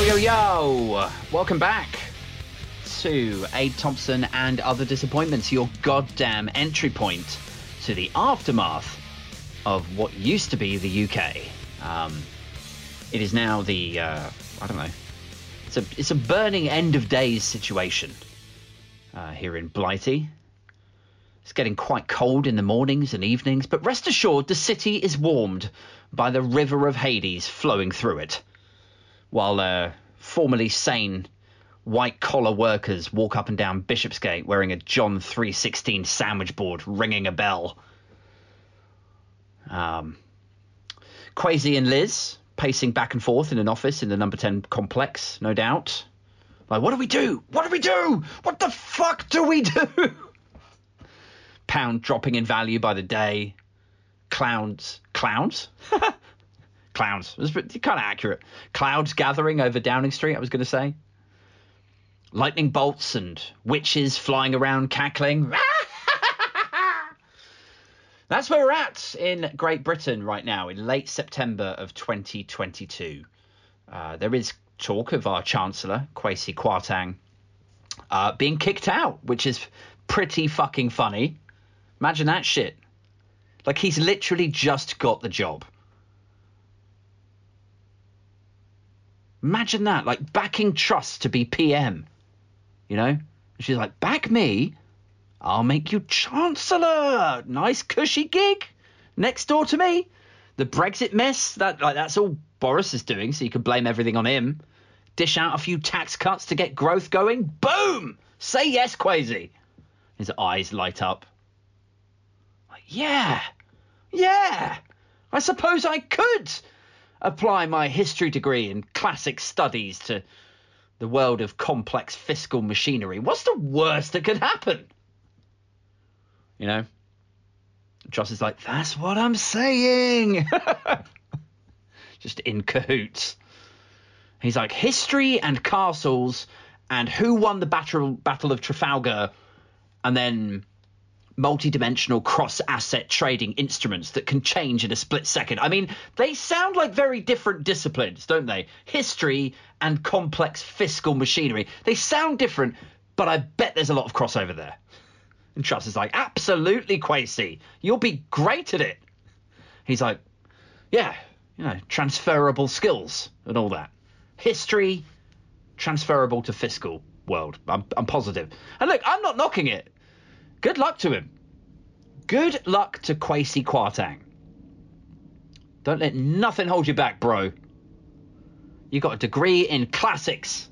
Yo, yo, yo! Welcome back to Abe Thompson and Other Disappointments, your goddamn entry point to the aftermath of what used to be the UK. Um, it is now the, uh, I don't know, it's a, it's a burning end of days situation uh, here in Blighty. It's getting quite cold in the mornings and evenings, but rest assured the city is warmed by the river of Hades flowing through it while uh, formerly sane white collar workers walk up and down Bishopsgate wearing a John 316 sandwich board ringing a bell. Um, Kwasi and Liz pacing back and forth in an office in the number 10 complex, no doubt. Like, what do we do? What do we do? What the fuck do we do? Pound dropping in value by the day. Clowns. Clowns? clowns. It was kind of accurate. Clouds gathering over Downing Street, I was going to say. Lightning bolts and witches flying around cackling. That's where we're at in Great Britain right now, in late September of 2022. Uh, there is talk of our Chancellor, Kwasi Kwarteng, uh, being kicked out, which is pretty fucking funny. Imagine that shit. Like, he's literally just got the job. Imagine that, like backing Truss to be PM. You know? And she's like, back me? I'll make you Chancellor. Nice cushy gig. Next door to me. The Brexit mess, that like that's all Boris is doing, so you can blame everything on him. Dish out a few tax cuts to get growth going. Boom! Say yes, Kwasi. His eyes light up. Like, yeah. Yeah. I suppose I could apply my history degree in classic studies to the world of complex fiscal machinery. What's the worst that could happen? You know? Joss is like, that's what I'm saying. Just in cahoots. He's like, history and castles and who won the battle, battle of Trafalgar and then multi-dimensional cross-asset trading instruments that can change in a split second. I mean, they sound like very different disciplines, don't they? History and complex fiscal machinery. They sound different, but I bet there's a lot of crossover there. And Truss is like, absolutely, Kwasi. You'll be great at it. He's like, yeah, you know, transferable skills and all that. History, transferable to fiscal world. I'm, I'm positive. And look, I'm not knocking it good luck to him. Good luck to Kwasi Kwarteng. Don't let nothing hold you back, bro. You got a degree in classics.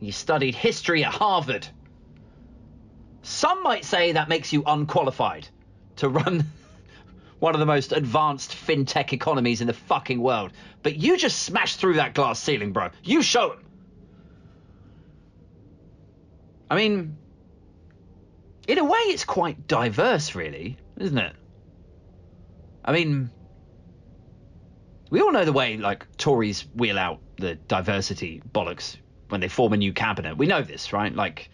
You studied history at Harvard. Some might say that makes you unqualified to run one of the most advanced fintech economies in the fucking world. But you just smashed through that glass ceiling, bro. You show them. I mean, in a way, it's quite diverse, really, isn't it? I mean, we all know the way like Tories wheel out the diversity bollocks when they form a new cabinet. We know this, right? Like,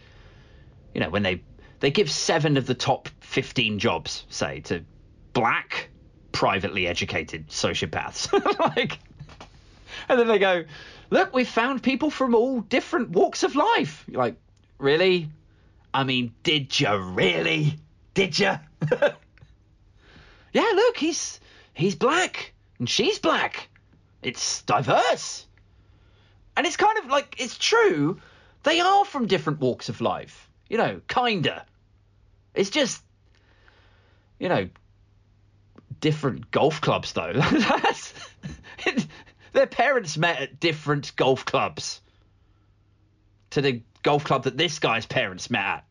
you know, when they they give seven of the top fifteen jobs, say, to black, privately educated sociopaths, like, and then they go, "Look, we found people from all different walks of life." You're like, really? I mean, did you really? Did you? yeah, look, he's he's black and she's black. It's diverse. And it's kind of like it's true. They are from different walks of life. You know, kinda. It's just you know, different golf clubs though. That's it, their parents met at different golf clubs. To the golf club that this guy's parents met at.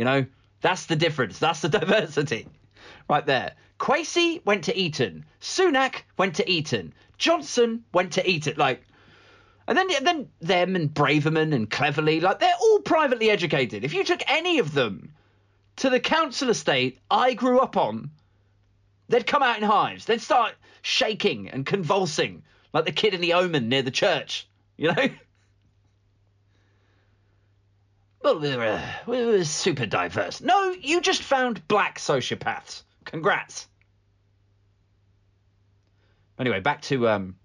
You know, that's the difference. That's the diversity right there. Kwasi went to Eton. Sunak went to Eton. Johnson went to Eton. Like, and then then them and Braverman and Cleverly, like they're all privately educated. If you took any of them to the council estate I grew up on, they'd come out in hives. They'd start shaking and convulsing like the kid in the Omen near the church. You know. Well, we're, uh, we're super diverse. No, you just found black sociopaths. Congrats. Anyway, back to um,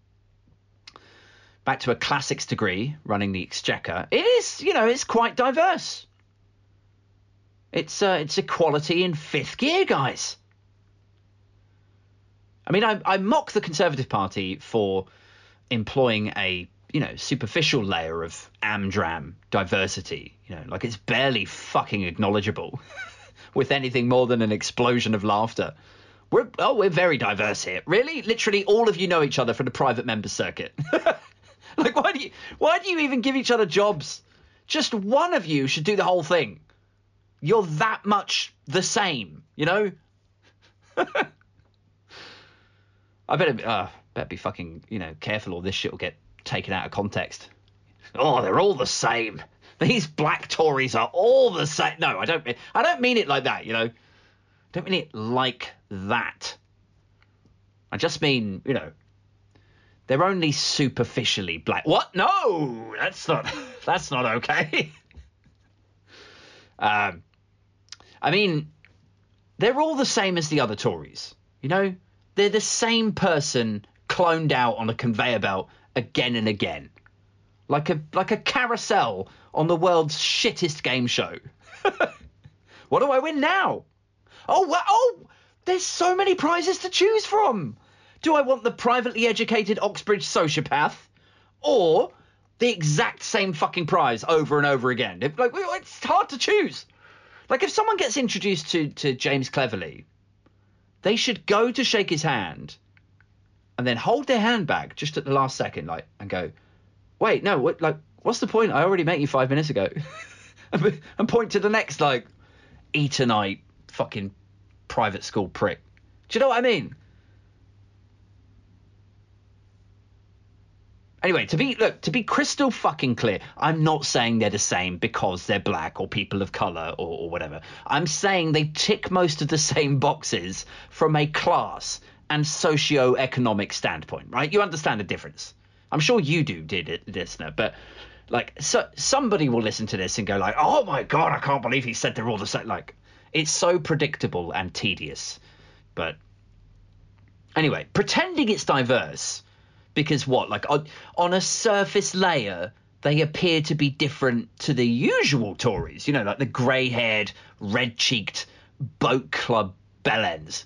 back to a classics degree running the exchequer, it is, you know, it's quite diverse. It's uh, it's equality in fifth gear, guys. I mean, I, I mock the Conservative Party for employing a you know superficial layer of amdram diversity. You know, like it's barely fucking acknowledgeable with anything more than an explosion of laughter. We're oh, we're very diverse here. Really, literally, all of you know each other from the private member circuit. like, why do you why do you even give each other jobs? Just one of you should do the whole thing you're that much the same, you know? I better, uh, better be fucking, you know, careful or this shit will get taken out of context. Oh, they're all the same. These black Tories are all the same. No, I don't. I don't mean it like that. You know, I don't mean it like that. I just mean, you know, they're only superficially black. What? No, that's not. That's not okay. um, I mean, they're all the same as the other Tories. You know, they're the same person cloned out on a conveyor belt again and again, like a like a carousel on the world's shittest game show. what do I win now? Oh, oh, there's so many prizes to choose from. Do I want the privately educated Oxbridge sociopath, or the exact same fucking prize over and over again? Like, it's hard to choose. Like if someone gets introduced to to James Cleverly, they should go to shake his hand, and then hold their hand back just at the last second, like, and go, "Wait, no, what? Like, what's the point? I already met you five minutes ago," and point to the next like Etonite fucking private school prick. Do you know what I mean? Anyway, to be look to be crystal fucking clear, I'm not saying they're the same because they're black or people of color or, or whatever. I'm saying they tick most of the same boxes from a class and socio-economic standpoint, right? You understand the difference. I'm sure you do, did listener, but like so somebody will listen to this and go like, "Oh my god, I can't believe he said they're all the same." Like it's so predictable and tedious. But anyway, pretending it's diverse because what like on, on a surface layer they appear to be different to the usual Tories, you know, like the grey haired, red cheeked boat club bellends.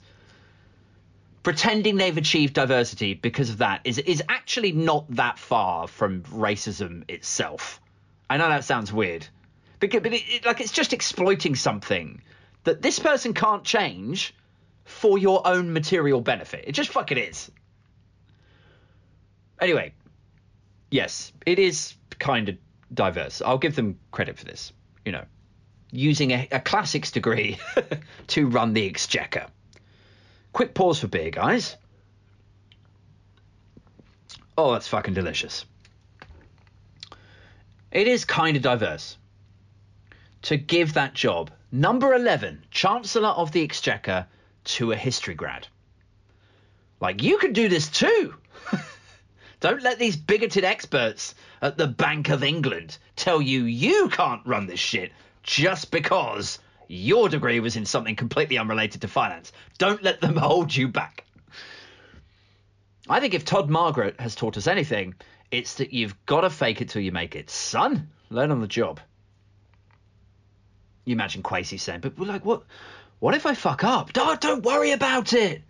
Pretending they've achieved diversity because of that is is actually not that far from racism itself. I know that sounds weird, because, but it, it, like it's just exploiting something that this person can't change for your own material benefit. It just fucking is. Anyway, yes, it is kind of diverse. I'll give them credit for this. You know, using a, a classics degree to run the exchequer. Quick pause for beer, guys. Oh, that's fucking delicious. It is kind of diverse. To give that job, number 11, Chancellor of the Exchequer, to a history grad. Like, you could do this too. Don't let these bigoted experts at the Bank of England tell you you can't run this shit just because your degree was in something completely unrelated to finance. Don't let them hold you back. I think if Todd Margaret has taught us anything, it's that you've got to fake it till you make it. Son, learn on the job. You imagine Kwesi saying, but we're like, what? What if I fuck up? Don't, don't worry about it.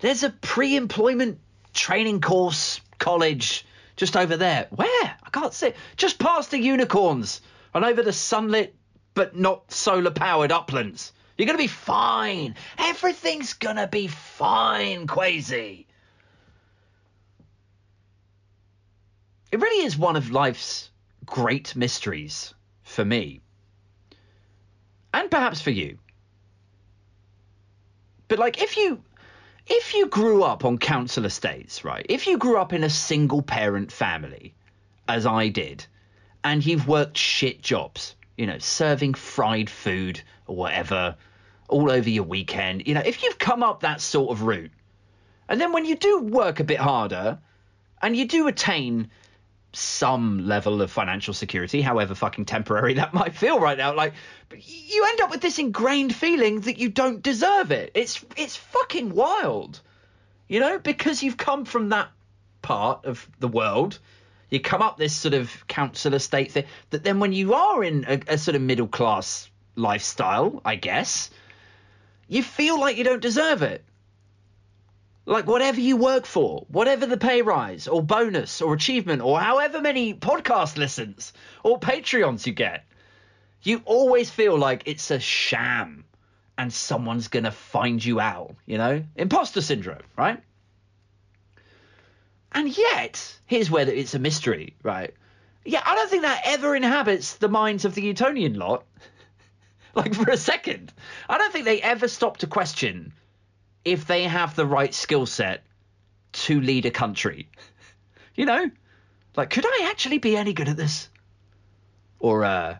There's a pre-employment training course college just over there. Where? I can't see. Just past the unicorns and over the sunlit but not solar powered uplands. You're going to be fine. Everything's going to be fine, Kwesi. It really is one of life's great mysteries for me. And perhaps for you. But like if you if you grew up on council estates, right? If you grew up in a single parent family, as I did, and you've worked shit jobs, you know, serving fried food or whatever all over your weekend, you know, if you've come up that sort of route, and then when you do work a bit harder and you do attain some level of financial security, however fucking temporary that might feel right now. Like, you end up with this ingrained feeling that you don't deserve it. It's it's fucking wild, you know, because you've come from that part of the world. You come up this sort of council estate thing that then when you are in a, a sort of middle class lifestyle, I guess, you feel like you don't deserve it. Like whatever you work for, whatever the pay rise or bonus or achievement or however many podcast listens or Patreons you get, you always feel like it's a sham and someone's going to find you out, you know? Imposter syndrome, right? And yet, here's where it's a mystery, right? Yeah, I don't think that ever inhabits the minds of the Etonian lot. like for a second. I don't think they ever stop to question if they have the right skill set to lead a country. you know? Like, could I actually be any good at this? Or, uh,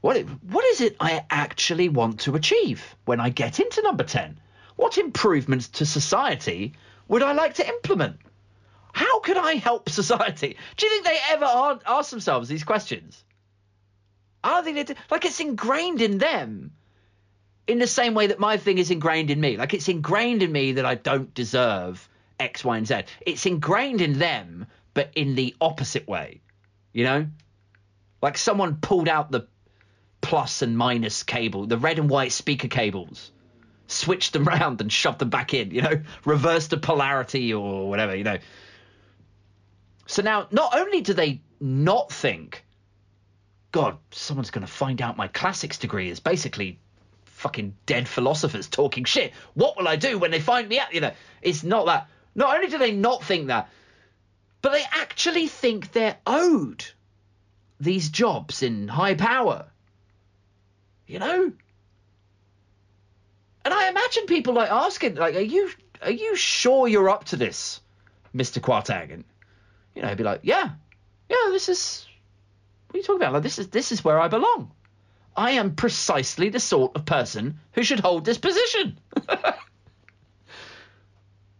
what, what is it I actually want to achieve when I get into number 10? What improvements to society would I like to implement? How could I help society? Do you think they ever ask themselves these questions? I don't think they do. Like it's ingrained in them in the same way that my thing is ingrained in me. Like it's ingrained in me that I don't deserve X, Y, and Z. It's ingrained in them, but in the opposite way. You know? Like someone pulled out the plus and minus cable, the red and white speaker cables, switched them around and shoved them back in, you know, reversed the polarity or whatever, you know. So now, not only do they not think, God, someone's going to find out my classics degree is basically fucking dead philosophers talking shit. What will I do when they find me out? You know, it's not that. Not only do they not think that, but they actually think they're owed these jobs in high power. You know? And I imagine people like asking, like, are you are you sure you're up to this, Mr. Kwarteng? You know, be like, yeah, yeah, this is what are you talking about? Like this is this is where I belong. I am precisely the sort of person who should hold this position.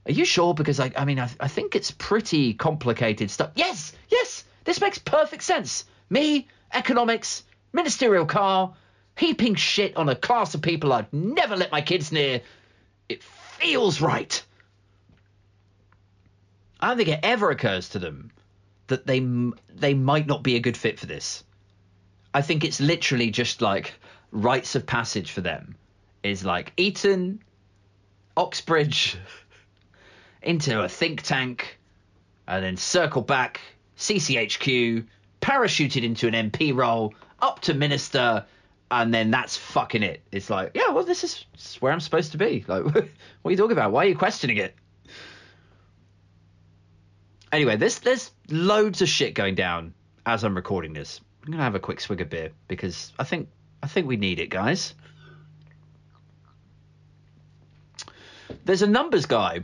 Are you sure? Because I, I mean, I, I think it's pretty complicated stuff. Yes, yes, this makes perfect sense. Me, economics, ministerial car, heaping shit on a class of people I'd never let my kids near. It feels right. I don't think it ever occurs to them that they they might not be a good fit for this. I think it's literally just like rites of passage for them. Is like Eton, Oxbridge, into a think tank, and then circle back, CCHQ, parachuted into an MP role, up to minister, and then that's fucking it. It's like, yeah, well, this is, this is where I'm supposed to be. Like, what are you talking about? Why are you questioning it? Anyway, there's there's loads of shit going down as I'm recording this. I'm gonna have a quick swig of beer because I think I think we need it, guys. There's a numbers guy,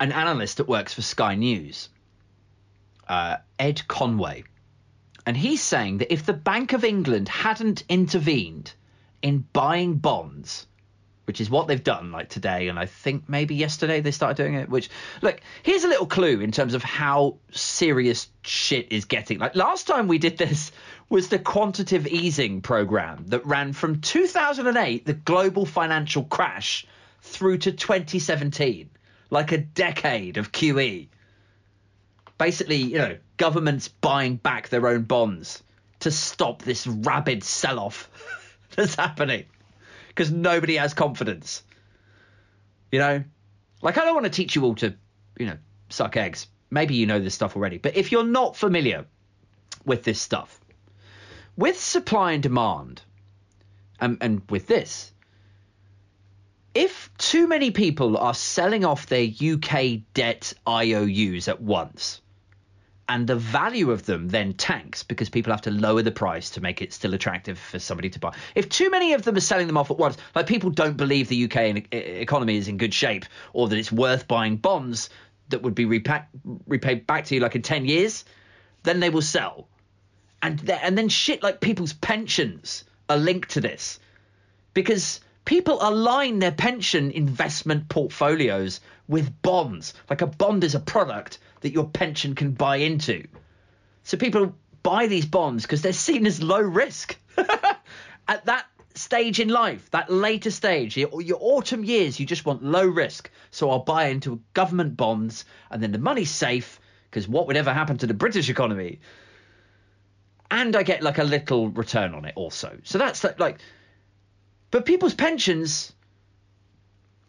an analyst that works for Sky News, uh, Ed Conway, and he's saying that if the Bank of England hadn't intervened in buying bonds which is what they've done like today and I think maybe yesterday they started doing it which look here's a little clue in terms of how serious shit is getting. Like last time we did this was the quantitative easing program that ran from 2008 the global financial crash through to 2017 like a decade of QE basically you know governments buying back their own bonds to stop this rabid sell-off that's happening because nobody has confidence. You know, like I don't want to teach you all to, you know, suck eggs. Maybe you know this stuff already, but if you're not familiar with this stuff, with supply and demand, and, and with this, if too many people are selling off their UK debt IOUs at once, and the value of them then tanks because people have to lower the price to make it still attractive for somebody to buy. If too many of them are selling them off at once, like people don't believe the UK economy is in good shape or that it's worth buying bonds that would be repack, repaid back to you like in 10 years, then they will sell. And, and then shit like people's pensions are linked to this because people align their pension investment portfolios with bonds. Like a bond is a product that your pension can buy into. So people buy these bonds because they're seen as low risk. At that stage in life, that later stage, your, your, autumn years, you just want low risk. So I'll buy into government bonds and then the money's safe because what would ever happen to the British economy? And I get like a little return on it also. So that's like, but people's pensions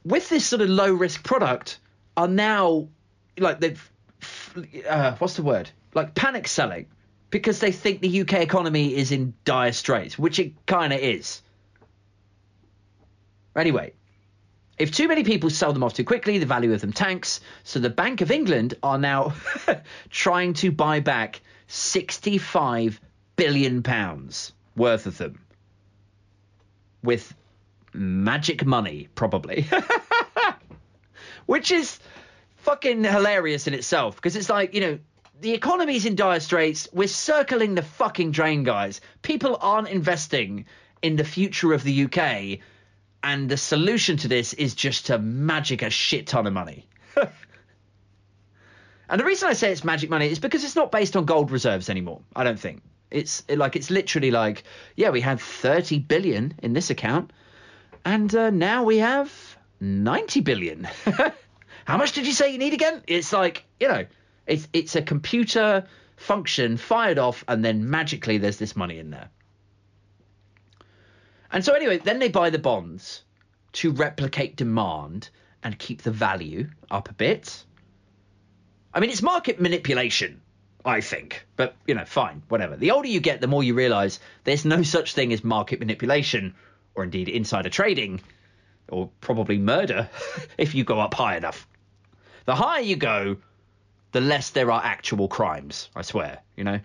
with this sort of low risk product are now like they've uh, what's the word like panic selling because they think the UK economy is in dire straits, which it kind of is. Anyway, if too many people sell them off too quickly, the value of them tanks. So the Bank of England are now trying to buy back 65 billion pounds worth of them with magic money, probably. Which is fucking hilarious in itself because it's like, you know, the economy's in dire straits. We're circling the fucking drain, guys. People aren't investing in the future of the UK and the solution to this is just to magic a shit ton of money. and the reason I say it's magic money is because it's not based on gold reserves anymore. I don't think it's like it's literally like yeah, we had 30 billion in this account, and uh, now we have 90 billion. How much did you say you need again? It's like you know, it's it's a computer function fired off, and then magically there's this money in there. And so anyway, then they buy the bonds to replicate demand and keep the value up a bit. I mean, it's market manipulation, I think, but you know, fine, whatever. The older you get, the more you realize there's no such thing as market manipulation or indeed insider trading or probably murder if you go up high enough. The higher you go, the less there are actual crimes, I swear, you know?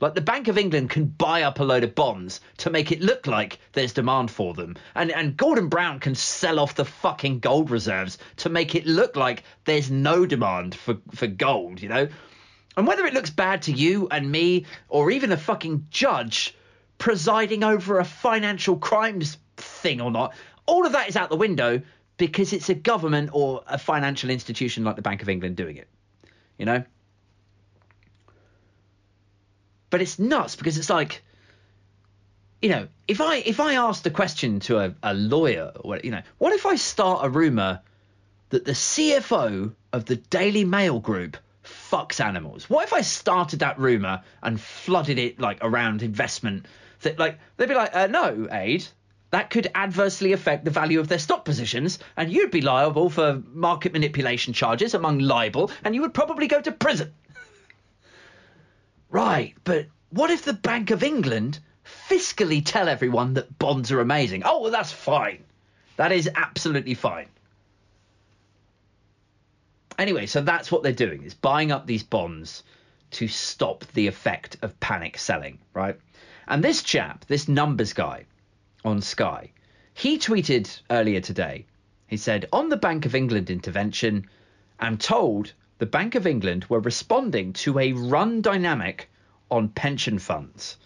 Like the Bank of England can buy up a load of bonds to make it look like there's demand for them. And and Gordon Brown can sell off the fucking gold reserves to make it look like there's no demand for, for gold, you know? And whether it looks bad to you and me or even a fucking judge presiding over a financial crimes thing or not, all of that is out the window because it's a government or a financial institution like the Bank of England doing it. You know? but it's nuts because it's like you know if i if i asked a question to a, a lawyer or you know what if i start a rumor that the cfo of the daily mail group fucks animals what if i started that rumor and flooded it like around investment that like they'd be like uh, no aid that could adversely affect the value of their stock positions, and you'd be liable for market manipulation charges among libel, and you would probably go to prison. Right, but what if the Bank of England fiscally tell everyone that bonds are amazing? Oh, well, that's fine. That is absolutely fine. Anyway, so that's what they're doing is buying up these bonds to stop the effect of panic selling, right? And this chap, this numbers guy on Sky, he tweeted earlier today. He said, "On the Bank of England intervention, I'm told the Bank of England were responding to a run dynamic on pension funds,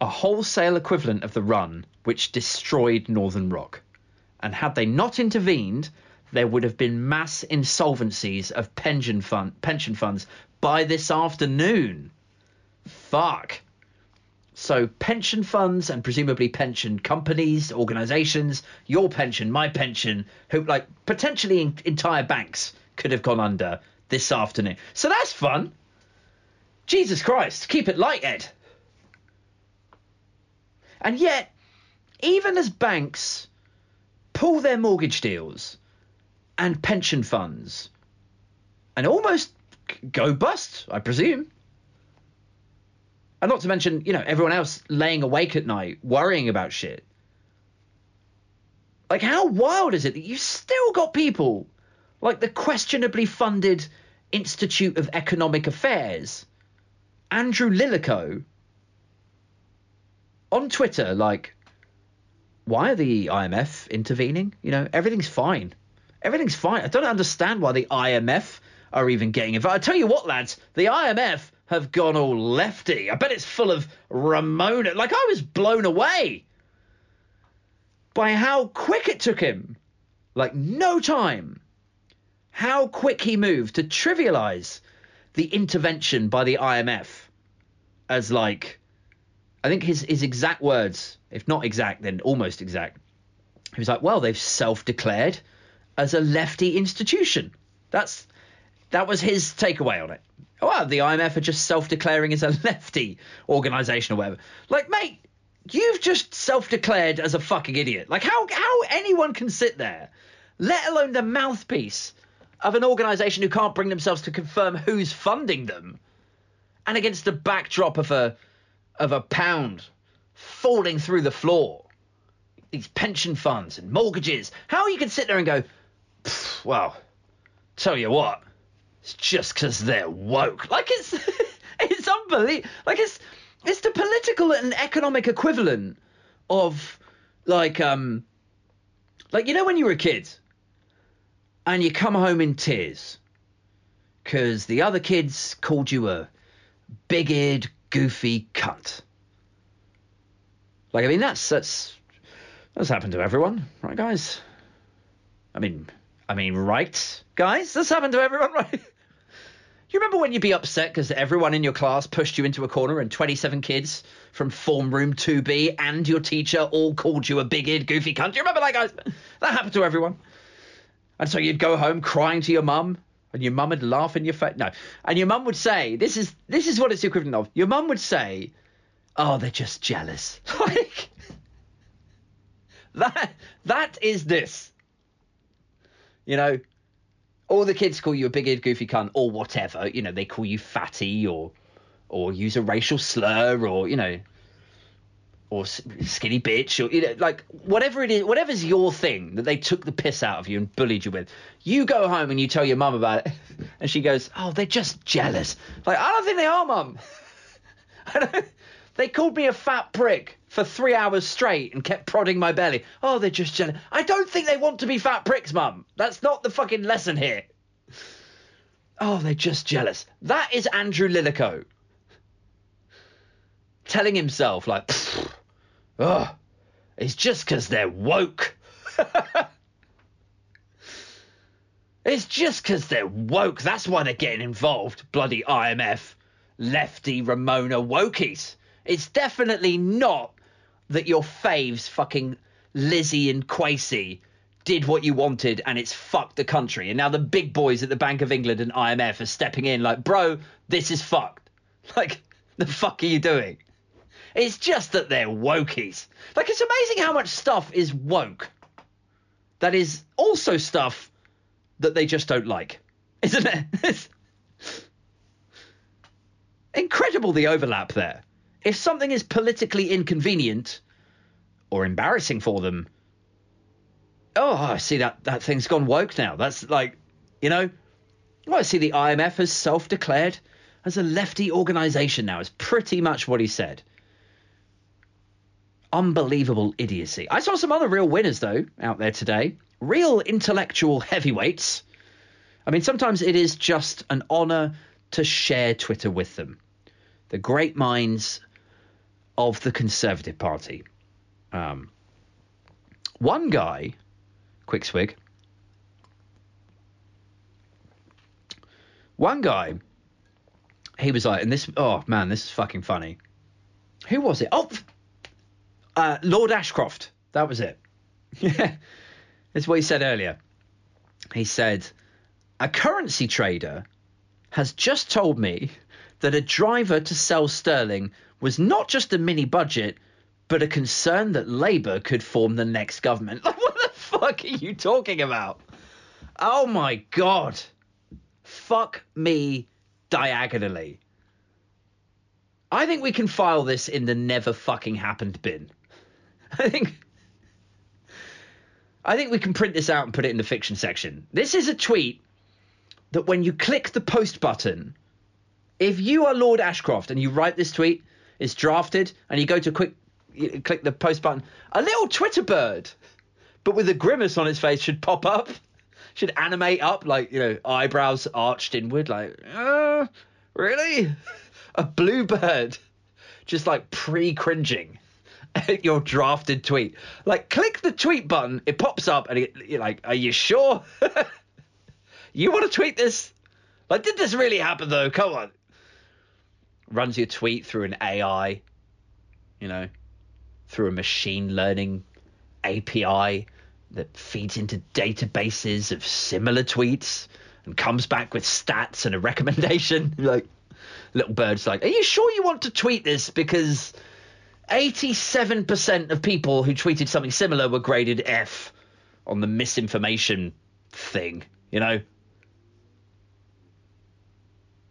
a wholesale equivalent of the run which destroyed Northern Rock. And had they not intervened, there would have been mass insolvencies of pension fund pension funds by this afternoon. Fuck. So pension funds and presumably pension companies, organizations, your pension, my pension, who like potentially entire banks could have gone under this afternoon. So that's fun. Jesus Christ, keep it light, Ed. And yet, even as banks pull their mortgage deals and pension funds and almost go bust, I presume. And not to mention, you know, everyone else laying awake at night worrying about shit. Like, how wild is it that you've still got people like the questionably funded Institute of Economic Affairs, Andrew Lilico, on Twitter, like, why are the IMF intervening? You know, everything's fine. Everything's fine. I don't understand why the IMF are even getting involved. I tell you what, lads, the IMF have gone all lefty. I bet it's full of Remoaner. Like, I was blown away by how quick it took him. Like, no time how quick he moved to trivialize the intervention by the IMF as like I think his his exact words, if not exact, then almost exact. He was like, "Well, they've self-declared as a lefty institution. That's That was his takeaway on it. Oh, well, the IMF are just self-declaring as a lefty organisation or whatever. Like, mate, you've just self-declared as a fucking idiot. Like, how how anyone can sit there, let alone the mouthpiece of an organisation who can't bring themselves to confirm who's funding them, and against the backdrop of a of a pound falling through the floor, these pension funds and mortgages. How you can sit there and go, well, tell you what, just because they're woke. Like it's it's unbelievable. Like it's it's the political and economic equivalent of like um like you know when you were a kid and you come home in tears because the other kids called you a big-eared, goofy cunt. Like I mean that's that's that's happened to everyone, right, guys? I mean, I mean, right, guys? That's happened to everyone, right? You remember when you'd be upset because everyone in your class pushed you into a corner and 27 kids from form room 2B and your teacher all called you a big-eared, goofy cunt? Do you remember that, guys? That happened to everyone. And so you'd go home crying to your mum, and your mum would laugh in your face. No, and your mum would say, "This is this is what it's equivalent of." Your mum would say, "Oh, they're just jealous." like that. That is this. You know, all the kids call you a big-eared goofy cunt or whatever. You know, they call you fatty or or use a racial slur or you know or skinny bitch or you know like whatever it is whatever's your thing that they took the piss out of you and bullied you with you go home and you tell your mum about it. And she goes oh they're just jealous. Like i don't think they are mum. They called me a fat prick for three hours straight and kept prodding my belly. Oh they're just jealous i don't think they want to be fat pricks mum. That's not the fucking lesson here. Oh they're just jealous. That is andrew lilico. Telling himself like oh it's just because they're woke. It's just because they're woke. That's why they're getting involved bloody imf lefty remoaner wokies. It's definitely not that your faves fucking lizzie and Kwesi did what you wanted and it's fucked the country and now the big boys at the bank of england and imf are stepping in like bro this is fucked like the fuck are you doing it's just that they're wokies. Like, it's amazing how much stuff is woke that is also stuff that they just don't like, isn't it? Incredible the overlap there. If something is politically inconvenient or embarrassing for them, oh, I see that that thing's gone woke now. That's like, you know, well, I see the IMF has self-declared as a lefty organisation now. Is pretty much what he said unbelievable idiocy. I saw some other real winners, though, out there today. Real intellectual heavyweights. I mean, sometimes it is just an honour to share Twitter with them. The great minds of the Conservative Party. Um, one guy, quick swig. One guy, he was like, and this, oh man, this is fucking funny. Who was it? Oh, uh, Lord Ashcroft. That was it. Yeah. That's what he said earlier. He said, A currency trader has just told me that a driver to sell sterling was not just a mini budget, but a concern that Labour could form the next government. Like, what the fuck are you talking about? Oh my God. Fuck me diagonally. I think we can file this in the never fucking happened bin. I think I think we can print this out and put it in the fiction section. This is a tweet that when you click the post button, if you are Lord Ashcroft and you write this tweet, it's drafted, and you go to quick click the post button, a little Twitter bird, but with a grimace on its face, should pop up, should animate up, like you know, eyebrows arched inward, like, uh, really, a bluebird, just like pre cringing at your drafted tweet. Like, click the tweet button, it pops up, and it, you're like, "Are you sure? you want to tweet this? Like, did this really happen though? Come on." Runs your tweet through an AI, you know, through a machine learning API that feeds into databases of similar tweets and comes back with stats and a recommendation. like, little bird's like, Are you sure you want to tweet this? Because 87% of people who tweeted something similar were graded F on the misinformation thing, you know?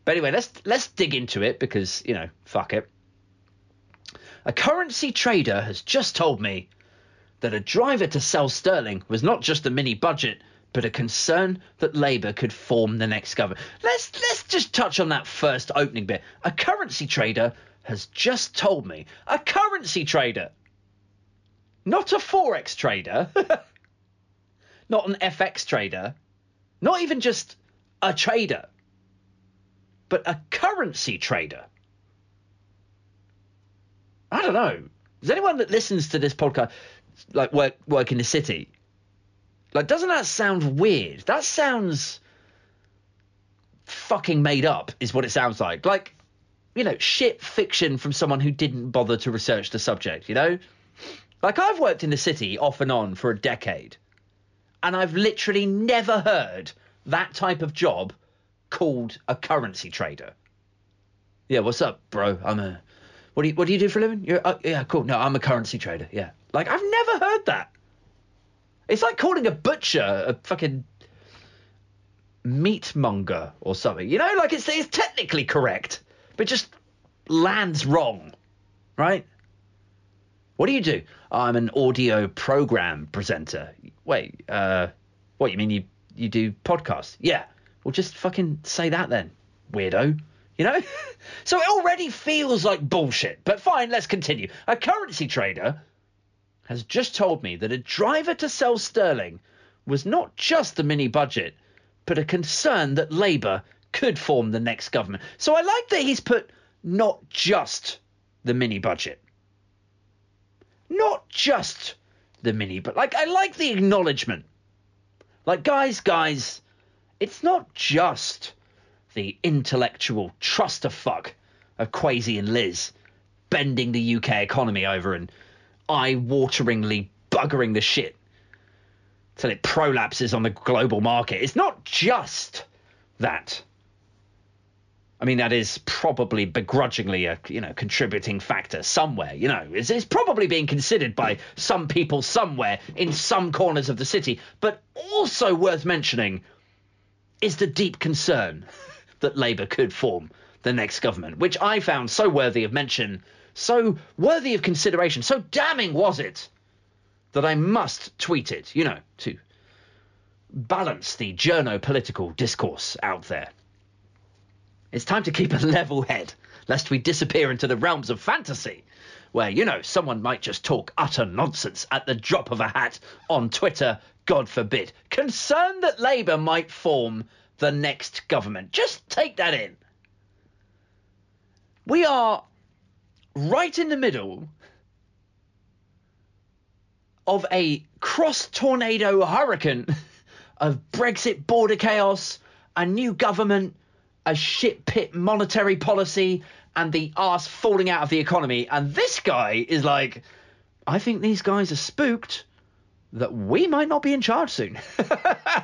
But anyway, let's let's dig into it because, you know, fuck it. A currency trader has just told me that a driver to sell sterling was not just a mini budget, but a concern that Labour could form the next government. Let's let's just touch on that first opening bit. A currency trader has just told me. A currency trader. Not a forex trader. not an FX trader. Not even just a trader. But a currency trader. I don't know. Does anyone that listens to this podcast like work work in the city? Like, doesn't that sound weird? That sounds fucking made up, is what it sounds like. Like, you know, shit fiction from someone who didn't bother to research the subject, you know? Like, I've worked in the city off and on for a decade, and I've literally never heard that type of job called a currency trader. Yeah, what's up, bro? I'm a. What do you What do you do for a living? You're uh, yeah, cool. No, I'm a currency trader. Yeah, like I've never heard that. It's like calling a butcher a fucking meatmonger or something. You know, like it's it's technically correct, but just lands wrong, right? What do you do? I'm an audio program presenter. Wait, uh, what you mean you you do podcasts? Yeah. Well, just fucking say that then, weirdo. You know? so it already feels like bullshit. But fine, let's continue. A currency trader has just told me that a driver to sell sterling was not just the mini budget, but a concern that Labour could form the next government. So I like that he's put not just the mini budget. Not just the mini, but like I like the acknowledgement. Like guys, guys, it's not just the intellectual fuck of Kwasi and Liz bending the UK economy over and eye-wateringly buggering the shit till it prolapses on the global market. It's not just that. I mean, that is probably begrudgingly a you know contributing factor somewhere. You know, it's, it's probably being considered by some people somewhere in some corners of the city. But also worth mentioning is the deep concern that Labour could form the next government, which I found so worthy of mention so worthy of consideration, so damning was it, that I must tweet it, you know, to balance the journo political discourse out there. It's time to keep a level head, lest we disappear into the realms of fantasy, where, you know, someone might just talk utter nonsense at the drop of a hat on Twitter, God forbid. Concerned that Labour might form the next government. Just take that in. We are right in the middle of a cross tornado hurricane of Brexit border chaos, a new government, a shit pit monetary policy, and the arse falling out of the economy. And this guy is like, I think these guys are spooked that we might not be in charge soon.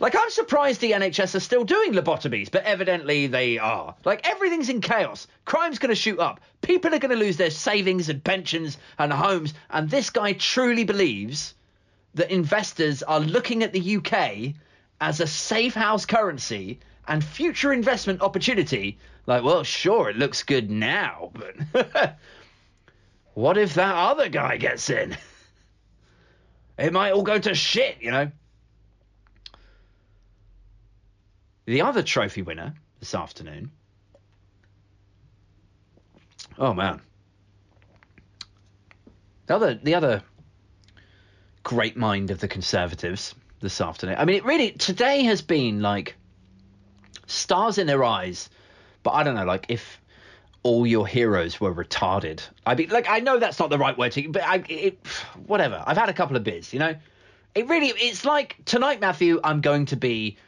Like, I'm surprised the NHS are still doing lobotomies, but evidently they are. Like, everything's in chaos. Crime's going to shoot up. People are going to lose their savings and pensions and homes. And this guy truly believes that investors are looking at the UK as a safe house currency and future investment opportunity. Like, well, sure, it looks good now, but what if that other guy gets in? It might all go to shit, you know? The other trophy winner this afternoon. Oh man. The other the other great mind of the Conservatives this afternoon. I mean, it really today has been like stars in their eyes, but I don't know, like if all your heroes were retarded. I mean, like I know that's not the right word to, but I, it, whatever. I've had a couple of beers, you know. It really, it's like tonight, Matthew. I'm going to be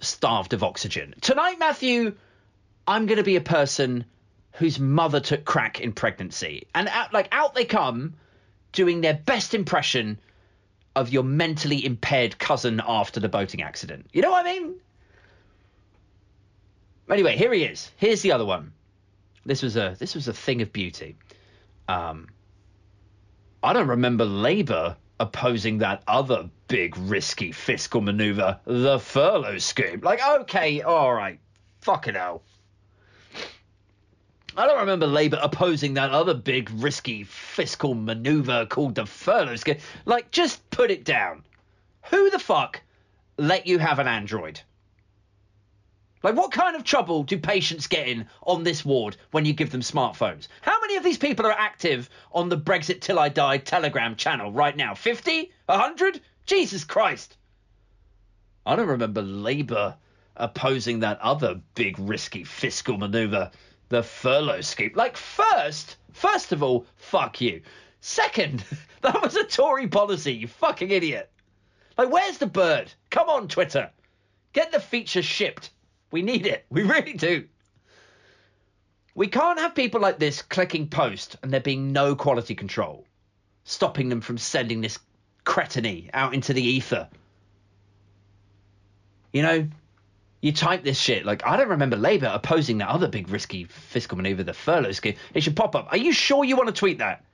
starved of oxygen. Tonight, Matthew, I'm going to be a person whose mother took crack in pregnancy. And out, like out they come doing their best impression of your mentally impaired cousin after the boating accident. You know what I mean? Anyway, here he is. Here's the other one. This was a this was a thing of beauty. Um, I don't remember Labour opposing that other big risky fiscal maneuver, the furlough scheme. Like, okay, all right, fucking hell. I don't remember Labour opposing that other big risky fiscal maneuver called the furlough scheme. Like, just put it down. Who the fuck let you have an Android? Like, what kind of trouble do patients get in on this ward when you give them smartphones? How many of these people are active on the Brexit Till I Die Telegram channel right now? 50? 100? Jesus Christ. I don't remember Labour opposing that other big risky fiscal maneuver, the furlough scheme. Like, first, first of all, fuck you. Second, that was a Tory policy, you fucking idiot. Like, where's the bird? Come on, Twitter. Get the feature shipped. We need it. We really do. We can't have people like this clicking post and there being no quality control, stopping them from sending this cretiny out into the ether. You know, you type this shit like I don't remember Labour opposing that other big risky fiscal maneuver, the furlough scheme. It should pop up. Are you sure you want to tweet that?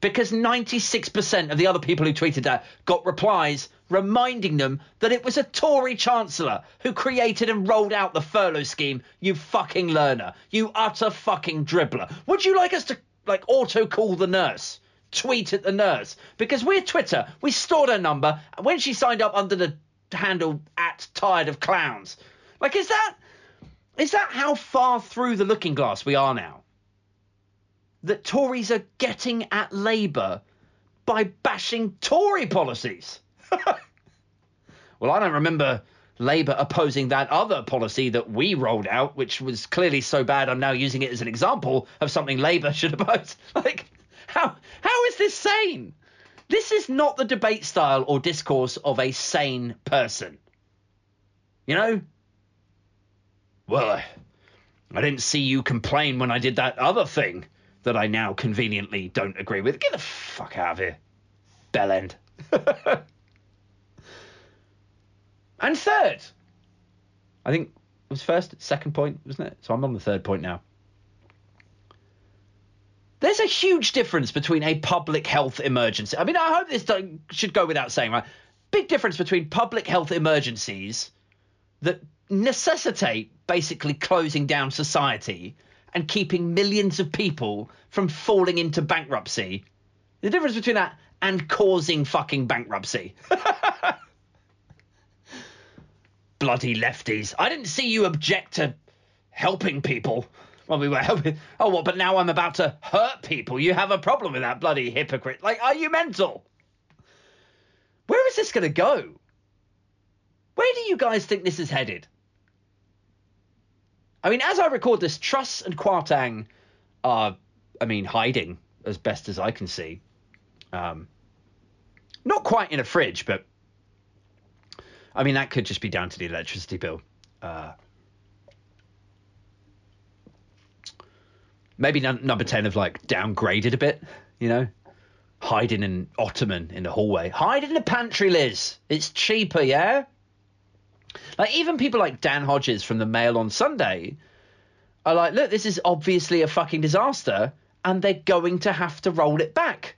Because 96% of the other people who tweeted that got replies reminding them that it was a Tory chancellor who created and rolled out the furlough scheme. You fucking learner. You utter fucking dribbler. Would you like us to like auto call the nurse? Tweet at the nurse because we're Twitter. We stored her number when she signed up under the handle at tired of clowns. Like, is that is that how far through the looking glass we are now? That Tories are getting at Labour by bashing Tory policies. well, I don't remember Labour opposing that other policy that we rolled out, which was clearly so bad. I'm now using it as an example of something Labour should oppose. Like, how how is this sane? This is not the debate style or discourse of a sane person. You know? Well, I, I didn't see you complain when I did that other thing that I now conveniently don't agree with. Get the fuck out of here, bellend. and third, I think it was first, second point, wasn't it? So I'm on the third point now. There's a huge difference between a public health emergency. I mean, I hope this should go without saying, right? Big difference between public health emergencies that necessitate basically closing down society and keeping millions of people from falling into bankruptcy. The difference between that and causing fucking bankruptcy. Bloody lefties. I didn't see you object to helping people. Well, we were helping. Oh, what? But now I'm about to hurt people. You have a problem with that, bloody hypocrite. Like, are you mental? Where is this going to go? Where do you guys think this is headed? I mean, as I record this, Truss and Kwarteng are, I mean, hiding as best as I can see. Um, not quite in a fridge, but I mean, that could just be down to the electricity bill. Uh, maybe number 10 have like downgraded a bit, you know? Hiding an ottoman in the hallway. Hide in the pantry, Liz. It's cheaper, yeah? Like even people like Dan Hodges from the Mail on Sunday are like, look, this is obviously a fucking disaster, and they're going to have to roll it back.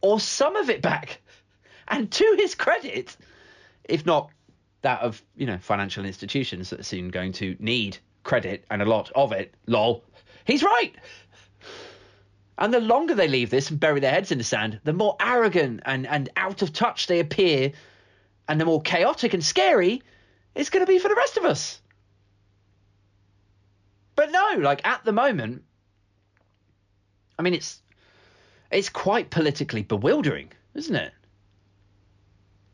Or some of it back. And to his credit, if not that of, you know, financial institutions that are soon going to need credit and a lot of it, lol, he's right. And the longer they leave this and bury their heads in the sand, the more arrogant and, and out of touch they appear, and the more chaotic and scary it's going to be for the rest of us. But no, like at the moment, I mean, it's it's quite politically bewildering, isn't it?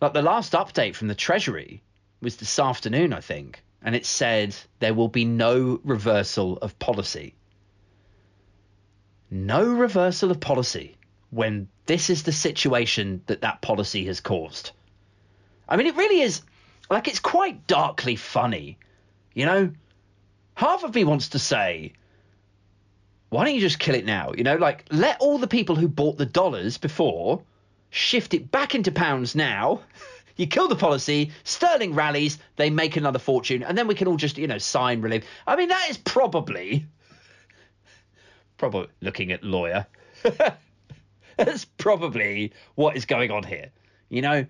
Like the last update from the Treasury was this afternoon, I think, and it said there will be no reversal of policy. No reversal of policy when this is the situation that that policy has caused. I mean, it really is like it's quite darkly funny, you know. Half of me wants to say, why don't you just kill it now? You know, like let all the people who bought the dollars before shift it back into pounds now. You kill the policy, sterling rallies, they make another fortune, and then we can all just, you know, sign relief. I mean, that is probably, probably looking at lawyer, that's probably what is going on here. You know,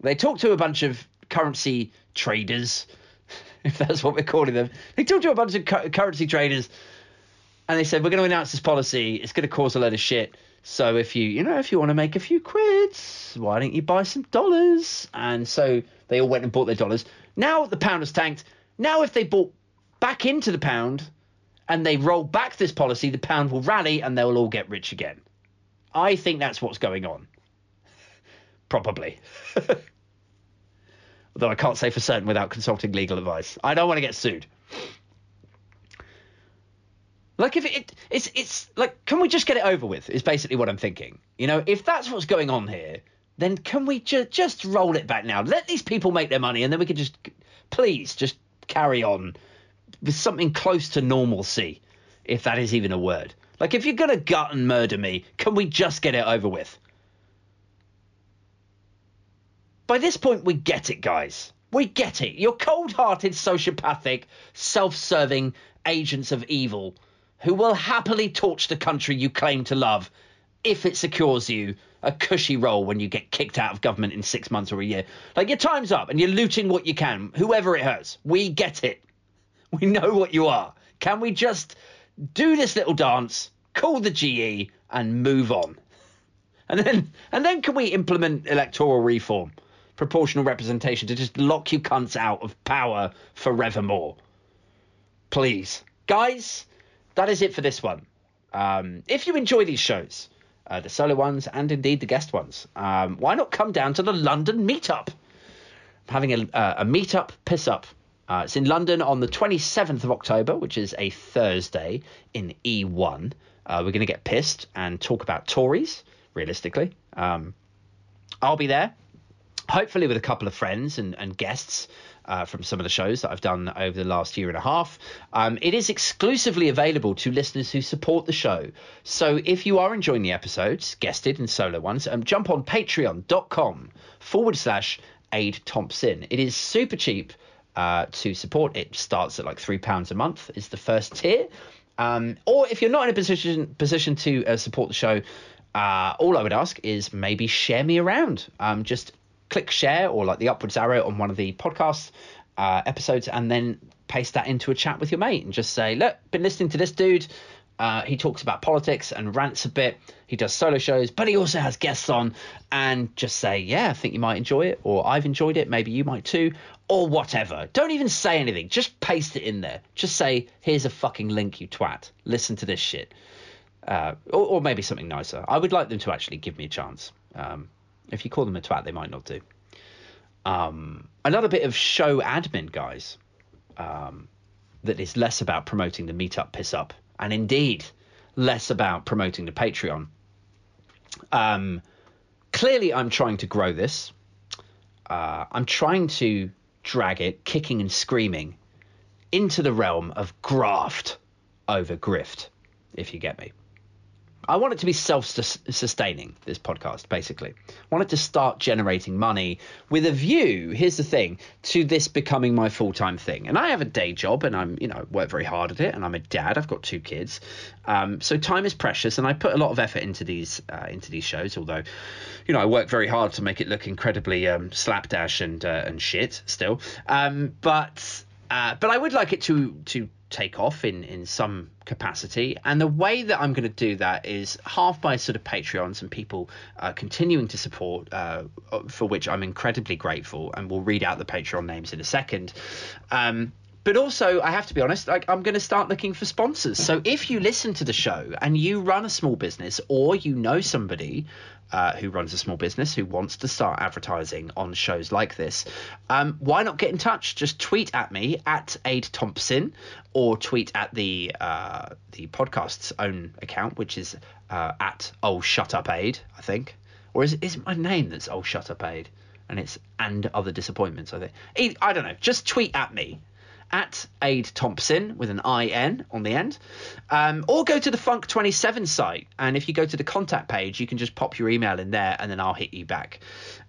they talk to a bunch of currency traders, if that's what we're calling them. They talk to a bunch of cu- currency traders, and they said, we're going to announce this policy. It's going to cause a load of shit so if you, you know, if you want to make a few quids, why don't you buy some dollars? And so they all went and bought their dollars. Now the pound has tanked. Now if they bought back into the pound and they roll back this policy, the pound will rally and they'll all get rich again. I think that's what's going on. Probably. Although I can't say for certain without consulting legal advice. I don't want to get sued. Like if it, it's it's like can we just get it over with? Is basically what I'm thinking. You know, if that's what's going on here, then can we just just roll it back now? Let these people make their money, and then we can just please just carry on with something close to normalcy, if that is even a word. Like if you're gonna gut and murder me, can we just get it over with? By this point, we get it, guys. We get it. You're cold-hearted, sociopathic, self-serving agents of evil who will happily torch the country you claim to love if it secures you a cushy role when you get kicked out of government in six months or a year. Like your time's up and you're looting what you can, whoever it hurts. We get it. We know what you are. Can we just do this little dance, call the GE, and move on? And then and then can we implement electoral reform, proportional representation to just lock you cunts out of power forevermore? Please. Guys, that is it for this one. Um, if you enjoy these shows, uh, the solo ones and indeed the guest ones, um, why not come down to the London meetup? I'm having a, uh, a meetup piss up. Uh, it's in London on the 27th of October, which is a Thursday in E1. Uh, we're going to get pissed and talk about Tories, realistically. Um, I'll be there, hopefully with a couple of friends and, and guests uh, from some of the shows that I've done over the last year and a half. Um, it is exclusively available to listeners who support the show. So if you are enjoying the episodes, guested and solo ones, um, jump on patreon.com forward slash Ade Thompson. It is super cheap uh, to support. It starts at like £3 a month, is the first tier. Um, or if you're not in a position position to uh, support the show, uh, all I would ask is maybe share me around. Um, just click share or like the upwards arrow on one of the podcast uh, episodes and then paste that into a chat with your mate and just say, look, been listening to this dude. Uh, he talks about politics and rants a bit. He does solo shows, but he also has guests on. And just say, yeah, I think you might enjoy it, or I've enjoyed it. Maybe you might too, or whatever. Don't even say anything. Just paste it in there. Just say, here's a fucking link, you twat. Listen to this shit. Uh, or, or, maybe something nicer. I would like them to actually give me a chance. Um, if you call them a twat, they might not do. Um, another bit of show admin, guys, um, that is less about promoting the meetup piss up, and indeed less about promoting the Patreon. Um, clearly, I'm trying to grow this. Uh, I'm trying to drag it, kicking and screaming, into the realm of graft over grift, if you get me. I want it to be self sustaining, this podcast, basically. I want it to start generating money with a view, here's the thing, to this becoming my full time thing. And I have a day job and I'm, you know, work very hard at it and I'm a dad, I've got two kids. Um, so time is precious and I put a lot of effort into these uh, into these shows, although, you know, I work very hard to make it look incredibly um, slapdash and, uh, and shit still. Um, but. Uh, but I would like it to to take off in in some capacity. And the way that i'm going to do that is half by sort of patreons and people uh, continuing to support uh, for which i'm incredibly grateful and we'll read out the patreon names in a second. Um, but also i have to be honest like i'm going to start looking for sponsors so if you listen to the show and you run a small business or you know somebody uh, who runs a small business who wants to start advertising on shows like this, um, why not get in touch? Just tweet at me at Ade Thompson or tweet at the uh, the podcast's own account, which is uh, at Oh Shut Up Ade, I think. Or is it, is it my name that's Oh Shut Up Ade? And it's and other disappointments, I think. I don't know. Just tweet at me at Ade Thompson with an IN on the end, um, or go to the Funk 27 site. And if you go to the contact page, you can just pop your email in there and then I'll hit you back.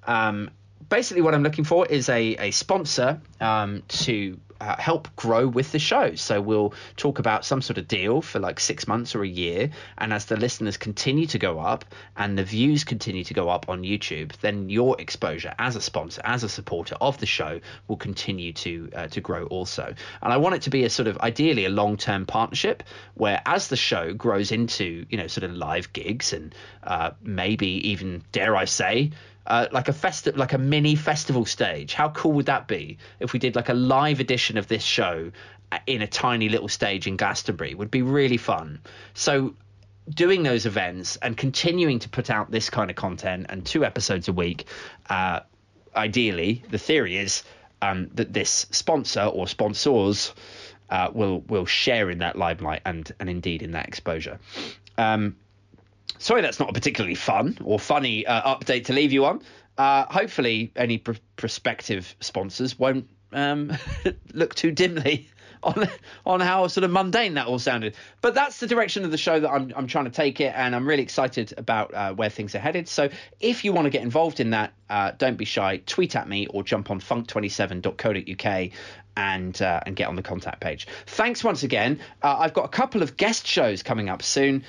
Um, basically, what I'm looking for is a, a sponsor um, to uh, help grow with the show. So we'll talk about some sort of deal for like six months or a year. And as the listeners continue to go up and the views continue to go up on YouTube, then your exposure as a sponsor, as a supporter of the show, will continue to uh, to grow also. And I want it to be a sort of ideally a long term partnership where as the show grows into you know sort of live gigs and uh, maybe even dare I say uh, like a festi- like a mini festival stage. How cool would that be if we did like a live edition of this show uh, in a tiny little stage in Glastonbury? Would be really fun. So doing those events and continuing to put out this kind of content and two episodes a week, uh, ideally, the theory is um, that this sponsor or sponsors uh, will will share in that limelight and and indeed in that exposure. Um, sorry that's not a particularly fun or funny uh, update to leave you on. Uh, hopefully, any pr- prospective sponsors won't um, look too dimly on on how sort of mundane that all sounded. But that's the direction of the show that I'm I'm trying to take it, and I'm really excited about uh, where things are headed. So if you want to get involved in that, uh, don't be shy. Tweet at me or jump on funk27.co.uk and uh, and get on the contact page. Thanks once again. Uh, I've got a couple of guest shows coming up soon.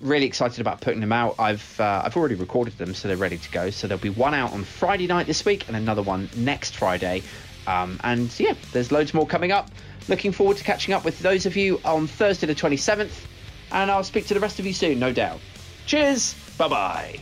Really excited about putting them out. I've uh, I've already recorded them, so they're ready to go. So there'll be one out on Friday night this week and another one next Friday. Um, and yeah, there's loads more coming up. Looking forward to catching up with those of you on Thursday the 27th, and I'll speak to the rest of you soon, no doubt. Cheers. Bye bye.